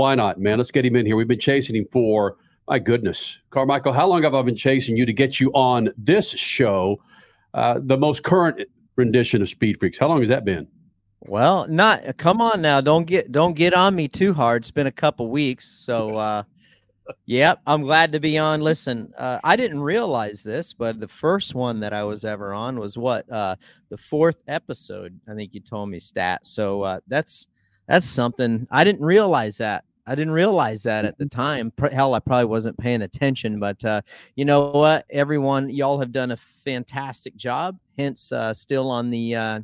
Why not, man? Let's get him in here. We've been chasing him for my goodness, Carmichael. How long have I been chasing you to get you on this show, uh, the most current rendition of Speed Freaks? How long has that been? Well, not come on now. Don't get don't get on me too hard. It's been a couple weeks, so uh, Yep, I'm glad to be on. Listen, uh, I didn't realize this, but the first one that I was ever on was what uh, the fourth episode. I think you told me stat. So uh, that's that's something I didn't realize that. I didn't realize that at the mm-hmm. time. Hell, I probably wasn't paying attention. But uh, you know what? Everyone, y'all have done a fantastic job. Hence, uh, still on the uh,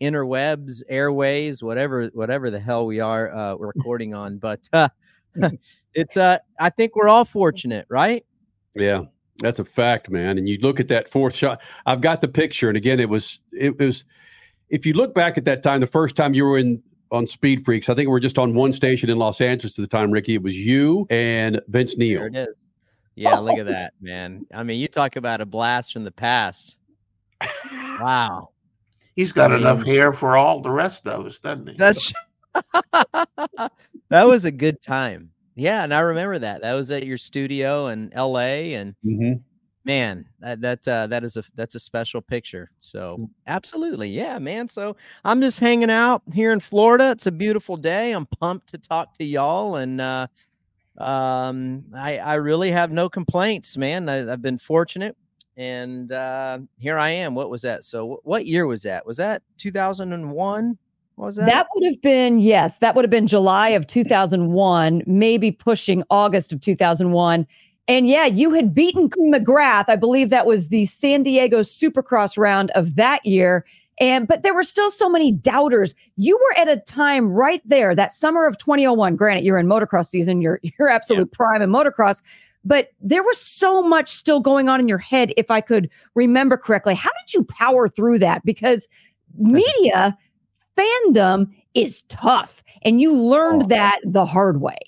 interwebs, airways, whatever, whatever the hell we are uh, recording on. But uh, it's uh I think we're all fortunate, right? Yeah. That's a fact, man. And you look at that fourth shot. I've got the picture, and again, it was it was. If you look back at that time, the first time you were in on Speed Freaks, I think we were just on one station in Los Angeles at the time, Ricky. It was you and Vince Neil. There it is. Yeah, look at that, man. I mean, you talk about a blast from the past. Wow. He's got I mean, enough hair for all the rest of us, doesn't he? That's that was a good time. Yeah, and I remember that. That was at your studio in L.A. and mm-hmm. Man, that that uh, that is a that's a special picture. So mm. absolutely, yeah, man. So I'm just hanging out here in Florida. It's a beautiful day. I'm pumped to talk to y'all, and uh, um, I I really have no complaints, man. I, have been fortunate, and uh, here I am. What was that? So what year was that? Was that 2001? was that? That would have been, yes, that would have been July of 2001, maybe pushing August of 2001. And yeah, you had beaten McGrath. I believe that was the San Diego Supercross round of that year. And but there were still so many doubters. You were at a time right there, that summer of 2001. Granted, you're in motocross season, you're you're absolute yeah. prime in motocross, but there was so much still going on in your head, if I could remember correctly. How did you power through that? Because media fandom is tough. And you learned oh. that the hard way.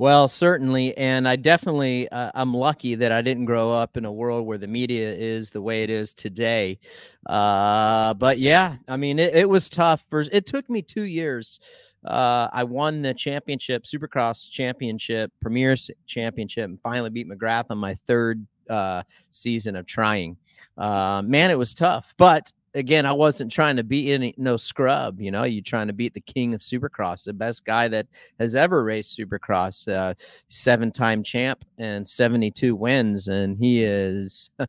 Well, certainly, and I definitely uh, I'm lucky that I didn't grow up in a world where the media is the way it is today. Uh, but yeah, I mean, it, it was tough. For, it took me two years. Uh, I won the championship, Supercross championship, Premier championship, and finally beat McGrath on my third uh, season of trying. Uh, man, it was tough, but again, I wasn't trying to beat any no scrub. You know, you trying to beat the king of Supercross, the best guy that has ever raced Supercross, uh, seven-time champ and seventy-two wins, and he is.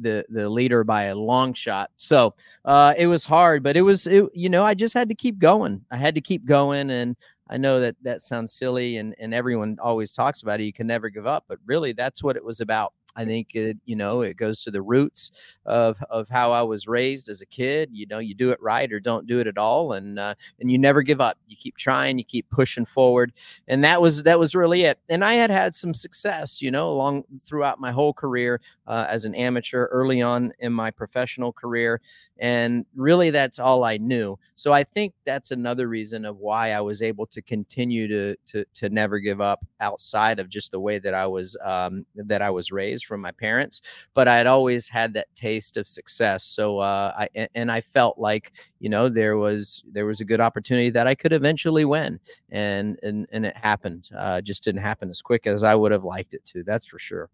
the the leader by a long shot so uh it was hard but it was it, you know i just had to keep going i had to keep going and i know that that sounds silly and and everyone always talks about it you can never give up but really that's what it was about I think it, you know, it goes to the roots of of how I was raised as a kid. You know, you do it right or don't do it at all, and uh, and you never give up. You keep trying, you keep pushing forward, and that was that was really it. And I had had some success, you know, along throughout my whole career uh, as an amateur, early on in my professional career, and really that's all I knew. So I think that's another reason of why I was able to continue to to to never give up outside of just the way that I was um, that I was raised from my parents, but I had always had that taste of success. So uh, I and I felt like you know there was there was a good opportunity that I could eventually win, and and and it happened. Uh, just didn't happen as quick as I would have liked it to. That's for sure.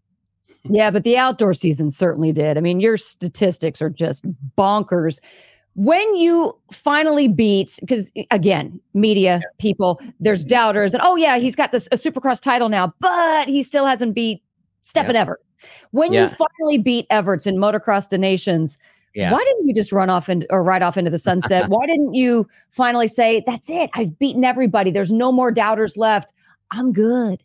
Yeah, but the outdoor season certainly did. I mean, your statistics are just bonkers when you finally beat because again media people there's doubters and oh yeah he's got this a supercross title now but he still hasn't beat Stefan yeah. Everts. When yeah. you finally beat Everts in Motocross Nations, yeah. why didn't you just run off and or ride off into the sunset? why didn't you finally say, "That's it. I've beaten everybody. There's no more doubters left. I'm good."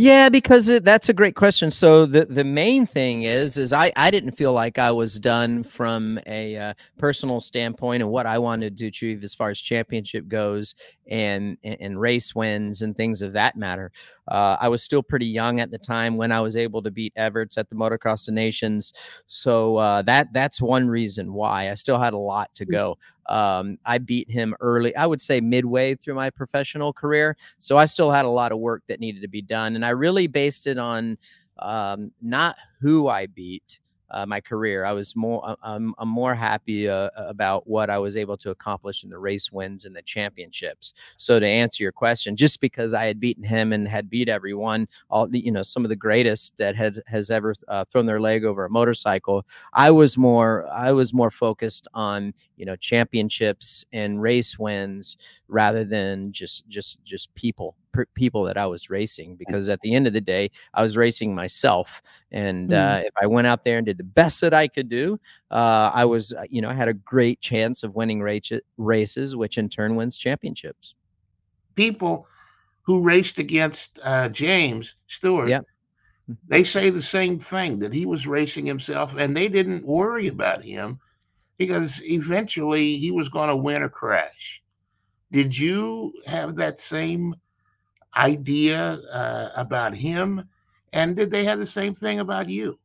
Yeah, because it, that's a great question. So the the main thing is is I I didn't feel like I was done from a uh, personal standpoint and what I wanted to achieve as far as championship goes and and, and race wins and things of that matter. Uh, I was still pretty young at the time when I was able to beat Everts at the Motocross of Nations. So uh, that that's one reason why I still had a lot to mm. go. Um, I beat him early, I would say midway through my professional career. So I still had a lot of work that needed to be done. And I really based it on um, not who I beat, uh, my career. I was more uh, I'm, I'm more happy uh, about what I was able to accomplish in the race wins and the championships. So to answer your question, just because I had beaten him and had beat everyone, all the you know some of the greatest that had has ever uh, thrown their leg over a motorcycle, I was more I was more focused on you know championships and race wins rather than just just just people people that I was racing because at the end of the day, I was racing myself. And mm. uh, if I went out there and did the best that I could do, uh, I was, uh, you know, I had a great chance of winning race- races, which in turn wins championships. People who raced against uh, James Stewart, yeah. they say the same thing that he was racing himself and they didn't worry about him because eventually he was going to win a crash. Did you have that same idea uh, about him? And did they have the same thing about you?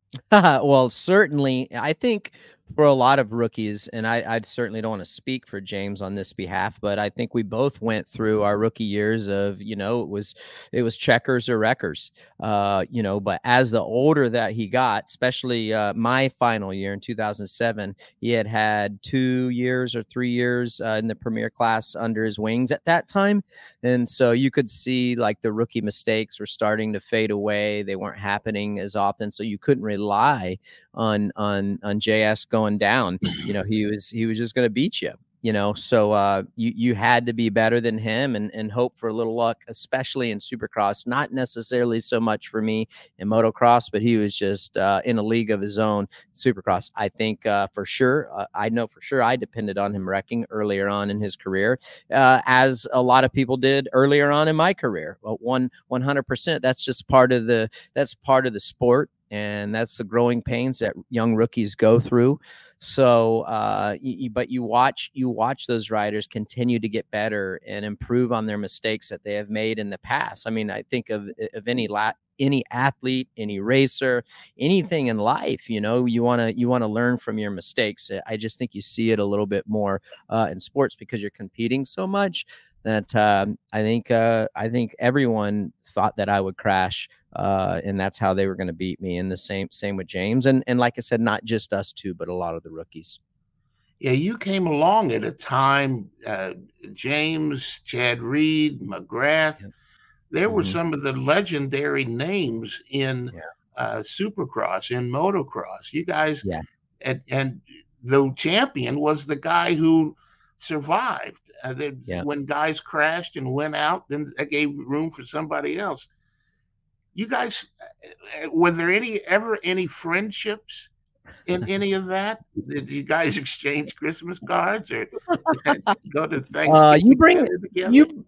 well, certainly. I think for a lot of rookies, and I, I certainly don't want to speak for James on this behalf, but I think we both went through our rookie years of, you know, it was it was checkers or wreckers, uh, you know. But as the older that he got, especially uh, my final year in 2007, he had had two years or three years uh, in the premier class under his wings at that time, and so you could see like the rookie mistakes were starting to fade away; they weren't happening as often, so you couldn't rely on on on JS going down. You know, he was he was just going to beat you. You know, so uh, you you had to be better than him and and hope for a little luck, especially in Supercross. Not necessarily so much for me in motocross, but he was just uh, in a league of his own. Supercross, I think uh, for sure. Uh, I know for sure. I depended on him wrecking earlier on in his career, uh, as a lot of people did earlier on in my career. But one one hundred percent. That's just part of the that's part of the sport and that's the growing pains that young rookies go through. So, uh, you, but you watch you watch those riders continue to get better and improve on their mistakes that they have made in the past. I mean, I think of of any lat any athlete, any racer, anything in life. You know, you want to you want to learn from your mistakes. I just think you see it a little bit more uh, in sports because you're competing so much that um, I think uh, I think everyone thought that I would crash, uh, and that's how they were going to beat me. And the same same with James, and and like I said, not just us two, but a lot of the rookies. Yeah, you came along at a time. Uh, James, Chad Reed, McGrath. Yeah. There mm-hmm. were some of the legendary names in yeah. Uh, Supercross, in motocross. You guys, yeah. and and the champion was the guy who survived. Uh, yeah. When guys crashed and went out, then that gave room for somebody else. You guys, uh, were there any ever any friendships in any of that? Did you guys exchange Christmas cards or go to Thanksgiving? Uh, you bring you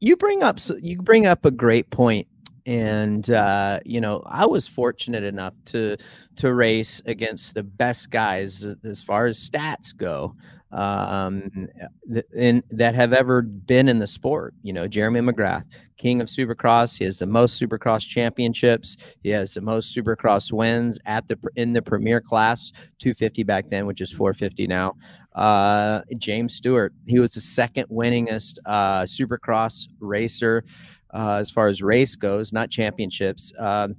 you bring up you bring up a great point and uh, you know i was fortunate enough to to race against the best guys as far as stats go um, in, that have ever been in the sport. You know, Jeremy McGrath, king of Supercross. He has the most Supercross championships. He has the most Supercross wins at the in the Premier class, 250 back then, which is 450 now. Uh, James Stewart, he was the second winningest uh, Supercross racer uh, as far as race goes, not championships. Um,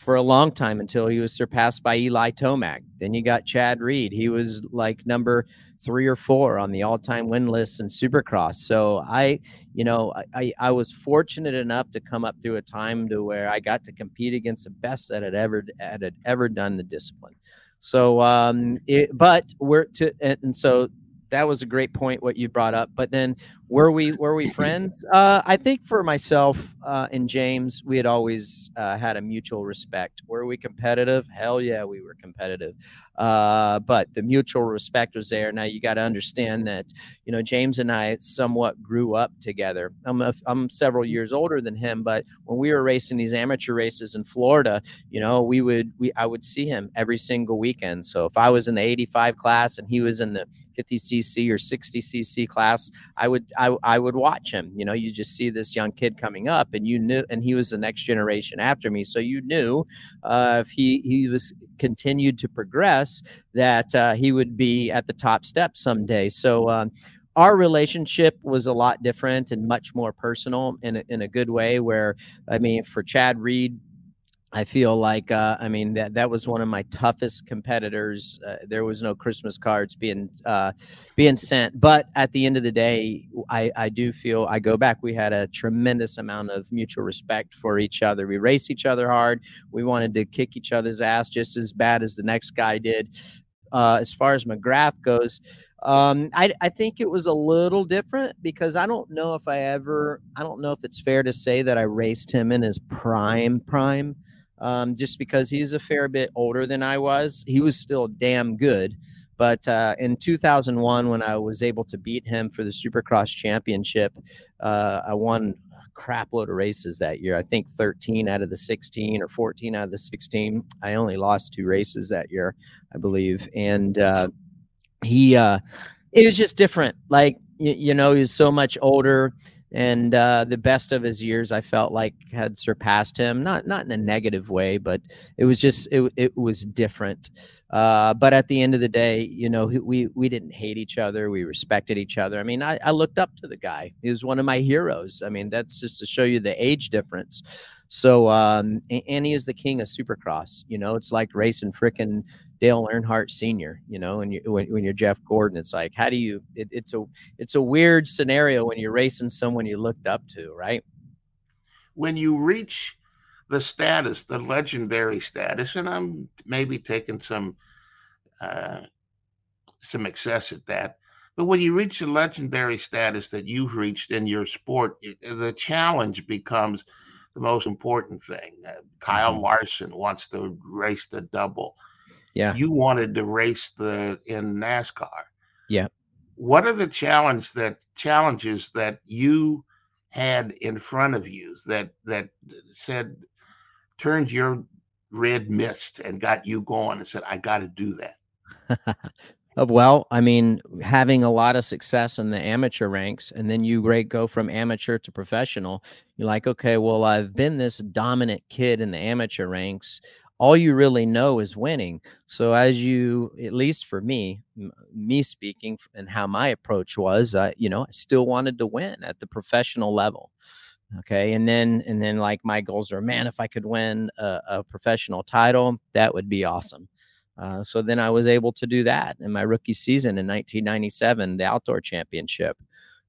for a long time until he was surpassed by Eli Tomac. Then you got Chad Reed. He was like number three or four on the all-time win list in Supercross. So I, you know, I, I was fortunate enough to come up through a time to where I got to compete against the best that had ever had ever done the discipline. So, um, it, but we're to, and, and so that was a great point what you brought up. But then were we were we friends? Uh, I think for myself uh, and James, we had always uh, had a mutual respect. Were we competitive? Hell yeah, we were competitive. Uh, but the mutual respect was there. Now you got to understand that you know James and I somewhat grew up together. I'm a, I'm several years older than him, but when we were racing these amateur races in Florida, you know we would we I would see him every single weekend. So if I was in the 85 class and he was in the 50 cc or 60 cc class, I would I, I would watch him. You know, you just see this young kid coming up, and you knew, and he was the next generation after me. So you knew uh, if he he was continued to progress, that uh, he would be at the top step someday. So. Um, our relationship was a lot different and much more personal in a, in a good way. Where I mean, for Chad Reed, I feel like uh, I mean that that was one of my toughest competitors. Uh, there was no Christmas cards being uh, being sent, but at the end of the day, I, I do feel I go back. We had a tremendous amount of mutual respect for each other. We raced each other hard. We wanted to kick each other's ass just as bad as the next guy did. Uh, as far as McGrath goes, um, I, I think it was a little different because I don't know if I ever I don't know if it's fair to say that I raced him in his prime prime um, just because he's a fair bit older than I was. He was still damn good. But uh, in 2001, when I was able to beat him for the Supercross Championship, uh, I won a crap load of races that year. I think 13 out of the 16 or 14 out of the 16. I only lost two races that year, I believe. And uh, he, uh, it was just different. Like, you, you know, he's so much older and uh, the best of his years I felt like had surpassed him not not in a negative way but it was just it, it was different. Uh, but at the end of the day you know we we didn't hate each other we respected each other. I mean I, I looked up to the guy. He was one of my heroes. I mean that's just to show you the age difference. So um, and he is the king of supercross you know it's like racing freaking Dale Earnhardt Sr. You know, and you, when, when you're Jeff Gordon, it's like, how do you? It, it's a it's a weird scenario when you're racing someone you looked up to, right? When you reach the status, the legendary status, and I'm maybe taking some uh, some excess at that, but when you reach the legendary status that you've reached in your sport, it, the challenge becomes the most important thing. Uh, Kyle mm-hmm. Larson wants to race the double. Yeah. You wanted to race the in NASCAR. Yeah. What are the challenge that challenges that you had in front of you that that said turned your red mist and got you going and said, I got to do that? Uh, well, I mean, having a lot of success in the amateur ranks, and then you great go from amateur to professional. You're like, okay, well, I've been this dominant kid in the amateur ranks all you really know is winning. So as you, at least for me, m- me speaking and how my approach was, you know, I still wanted to win at the professional level. Okay, and then and then like my goals are, man, if I could win a, a professional title, that would be awesome. Uh, so then I was able to do that in my rookie season in 1997, the outdoor championship.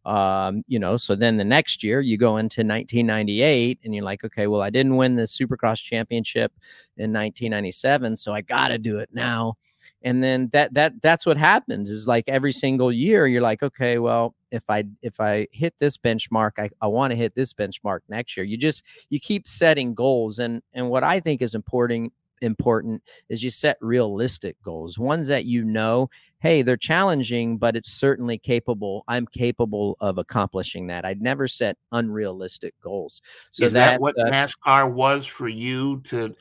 Um, you know, so then the next year you go into 1998 and you're like, okay, well, I didn't win the Supercross championship in 1997, so I got to do it now. And then that that that's what happens is like every single year you're like, okay, well, if I if I hit this benchmark, I, I want to hit this benchmark next year. You just you keep setting goals and and what I think is important important is you set realistic goals, ones that you know hey, they're challenging, but it's certainly capable. I'm capable of accomplishing that. I'd never set unrealistic goals. So Is that, that what uh, NASCAR was for you to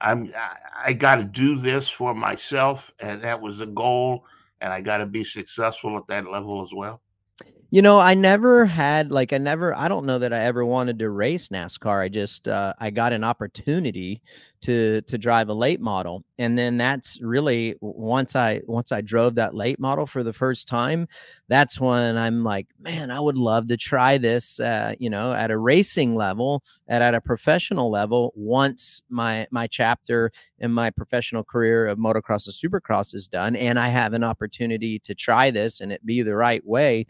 I'm I, I got to do this for myself and that was the goal and I got to be successful at that level as well? You know, I never had like I never I don't know that I ever wanted to race NASCAR. I just uh, I got an opportunity to to drive a late model, and then that's really once I once I drove that late model for the first time, that's when I'm like, man, I would love to try this. Uh, you know, at a racing level, at at a professional level. Once my my chapter in my professional career of motocross and supercross is done, and I have an opportunity to try this and it be the right way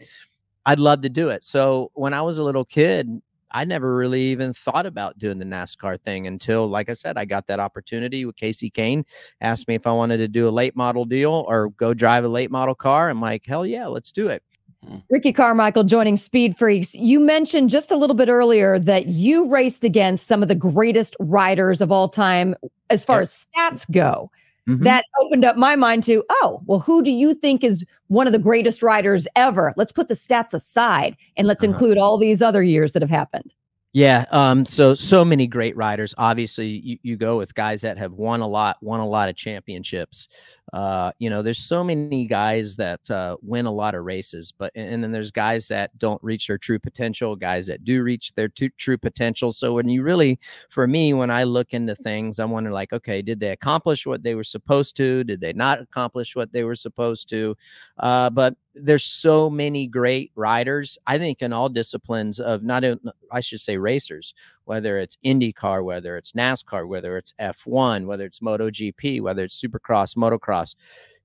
I'd love to do it. So when I was a little kid, I never really even thought about doing the NASCAR thing until, like I said, I got that opportunity with Kasey Kahne. Asked me if I wanted to do a late model deal or go drive a late model car. I'm like, hell yeah, let's do it. Hmm. Ricky Carmichael joining Speed Freaks. You mentioned just a little bit earlier that you raced against some of the greatest riders of all time as far as stats go. Mm-hmm. That opened up my mind to, oh, well, who do you think is one of the greatest riders ever? Let's put the stats aside and let's uh-huh. include all these other years that have happened. Yeah. Um, so so many great riders. Obviously, you, you go with guys that have won a lot, won a lot of championships. Uh, you know, there's so many guys that uh, win a lot of races, but and then there's guys that don't reach their true potential, guys that do reach their t- true potential. So when you really, for me, when I look into things, I'm wondering like, okay, did they accomplish what they were supposed to? Did they not accomplish what they were supposed to? Uh, but there's so many great riders. I think in all disciplines of not, I should say racers, whether it's IndyCar, whether it's NASCAR, whether it's F1, whether it's MotoGP, whether it's Supercross, motocross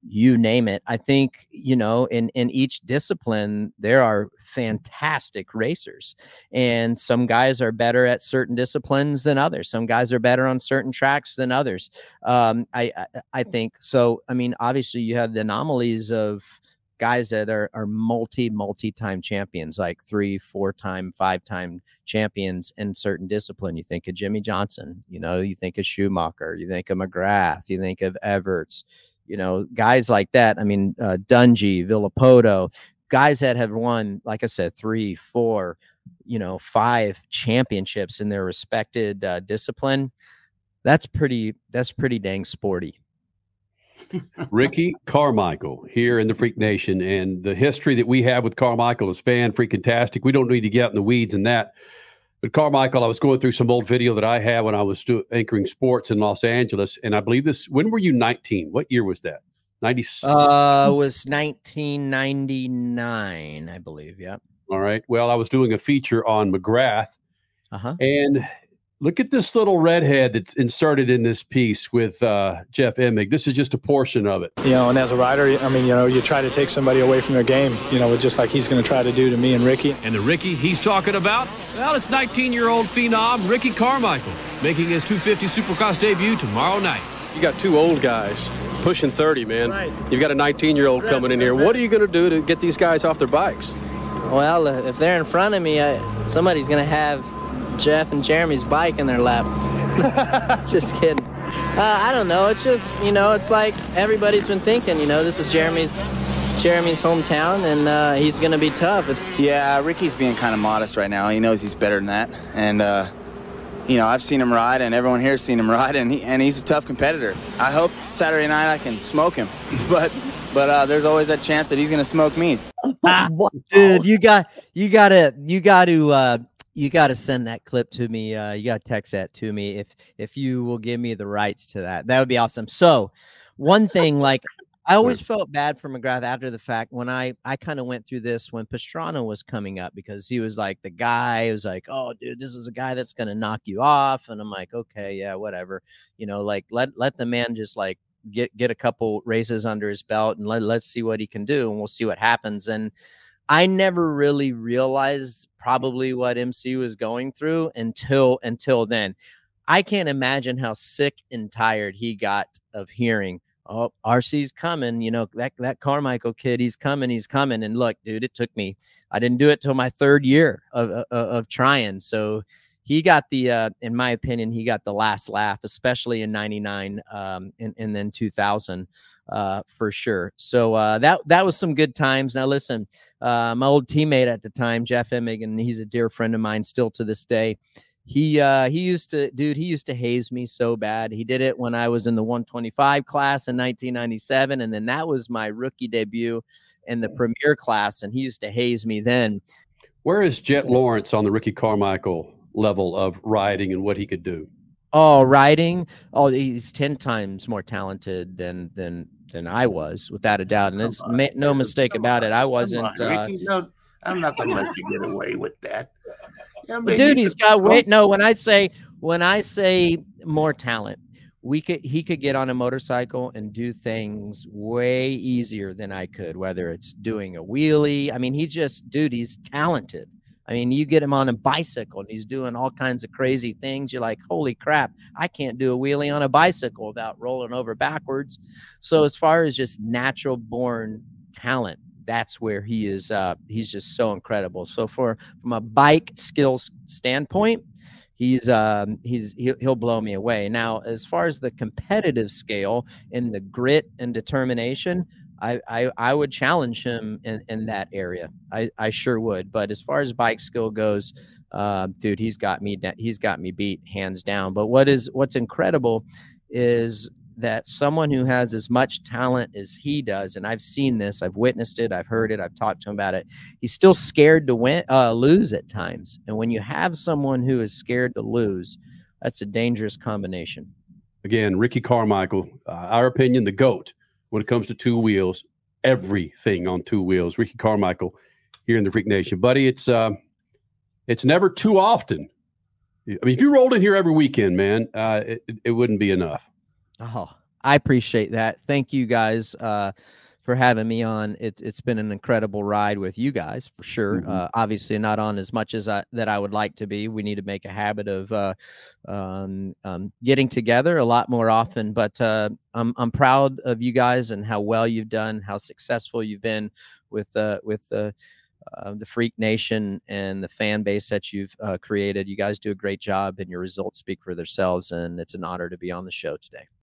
you name it. I think, you know, in in each discipline there are fantastic racers. And some guys are better at certain disciplines than others. Some guys are better on certain tracks than others. Um I I, I think so I mean obviously you have the anomalies of guys that are, are multi multi time champions like three four time five time champions in certain discipline you think of Jimmie johnson you know you think of schumacher you think of mcgrath you think of everts you know, guys like that. I mean, uh, Dungey, Villopoto, guys that have won, like I said, three, four, you know, five championships in their respected uh, discipline. That's pretty. That's pretty dang sporty. Ricky Carmichael here in the Freak Nation, and the history that we have with Carmichael is fan freaking tastic. We don't need to get out in the weeds in that. But Carmichael, I was going through some old video that I had when I was do- anchoring sports in Los Angeles, and I believe this. When were you 19? What year was that? 90. Uh, was 1999, I believe. Yep. All right. Well, I was doing a feature on McGrath, uh-huh. and Look at this little redhead that's inserted in this piece with uh, Jeff Emig. This is just a portion of it. You know, and as a rider, I mean, you know, you try to take somebody away from their game, you know, just like he's going to try to do to me and Ricky. And the Ricky he's talking about? Well, it's 19 year old phenom Ricky Carmichael making his 250 Supercross debut tomorrow night. You got two old guys pushing 30, man. Right. You've got a 19 year old coming in here. What are you going to do to get these guys off their bikes? Well, if they're in front of me, I, somebody's going to have Jeff and Jeremy's bike in their lap. just kidding. Uh, I don't know. It's just you know, it's like everybody's been thinking. You know, this is Jeremy's Jeremy's hometown, and uh, he's going to be tough. It's- yeah, Ricky's being kind of modest right now. He knows he's better than that, and uh, you know, I've seen him ride, and everyone here's seen him ride, and he, and he's a tough competitor. I hope Saturday night I can smoke him, but but uh, there's always that chance that he's going to smoke me. Dude, you got you got to you got to uh, you got to send that clip to me. Uh, you got to text that to me if if you will give me the rights to that. That would be awesome. So, one thing like I always felt bad for McGrath after the fact when I I kind of went through this when Pastrana was coming up because he was like the guy who was like, oh dude, this is a guy that's gonna knock you off, and I'm like, okay, yeah, whatever, you know, like let let the man just like get get a couple races under his belt and let let's see what he can do, and we'll see what happens and. I never really realized probably what MC was going through until until then. I can't imagine how sick and tired he got of hearing, "Oh, RC's coming." You know that that Carmichael kid, he's coming, he's coming. And look, dude, it took me. I didn't do it till my third year of of, of trying. So he got the, uh, in my opinion, he got the last laugh, especially in '99 um, and, and then 2000 uh, for sure. So uh, that that was some good times. Now listen, uh, my old teammate at the time, Jeff Emig, and he's a dear friend of mine still to this day. He uh, he used to, dude, he used to haze me so bad. He did it when I was in the 125 class in 1997, and then that was my rookie debut in the premier class, and he used to haze me then. Where is Jet Lawrence on the Ricky Carmichael level of riding and what he could do? Oh, riding! Oh, he's ten times more talented than than than I was, without a doubt. And it's ma- no mistake about it. I wasn't. On, uh, Ricky, no, I'm not going to let you get away with that. Yeah, dude, he's got wait. No, when I say when I say more talent, we could he could get on a motorcycle and do things way easier than I could. Whether it's doing a wheelie, I mean, he's just dude. He's talented. I mean, you get him on a bicycle and he's doing all kinds of crazy things. You're like, holy crap, I can't do a wheelie on a bicycle without rolling over backwards. So, as far as just natural born talent, that's where he is. Uh, he's just so incredible. So, for from a bike skills standpoint, he's um, he's he'll, he'll blow me away. Now, as far as the competitive scale and the grit and determination, I, I, I would challenge him in, in that area. I, I sure would. But as far as bike skill goes, uh, dude, he's got me he's got me beat hands down. But what is what's incredible is that someone who has as much talent as he does, and I've seen this, I've witnessed it, I've heard it, I've talked to him about it. He's still scared to win, uh, lose at times. And when you have someone who is scared to lose, that's a dangerous combination. Again, Ricky Carmichael, uh, our opinion, the goat when it comes to two wheels everything on two wheels. Ricky Carmichael here in the Freak Nation, buddy. It's uh, it's never too often. I mean, if you rolled in here every weekend, man, uh, it, it wouldn't be enough. Oh, I appreciate that. Thank you guys. Uh, for having me on. It's it's been an incredible ride with you guys for sure. Mm-hmm. Uh, obviously, not on as much as I, that I would like to be. We need to make a habit of uh, um, um, getting together a lot more often. But uh, I'm I'm proud of you guys and how well you've done, how successful you've been with uh, with the. Uh, the Freak Nation and the fan base that you've uh, created. You guys do a great job, and your results speak for themselves. And it's an honor to be on the show today.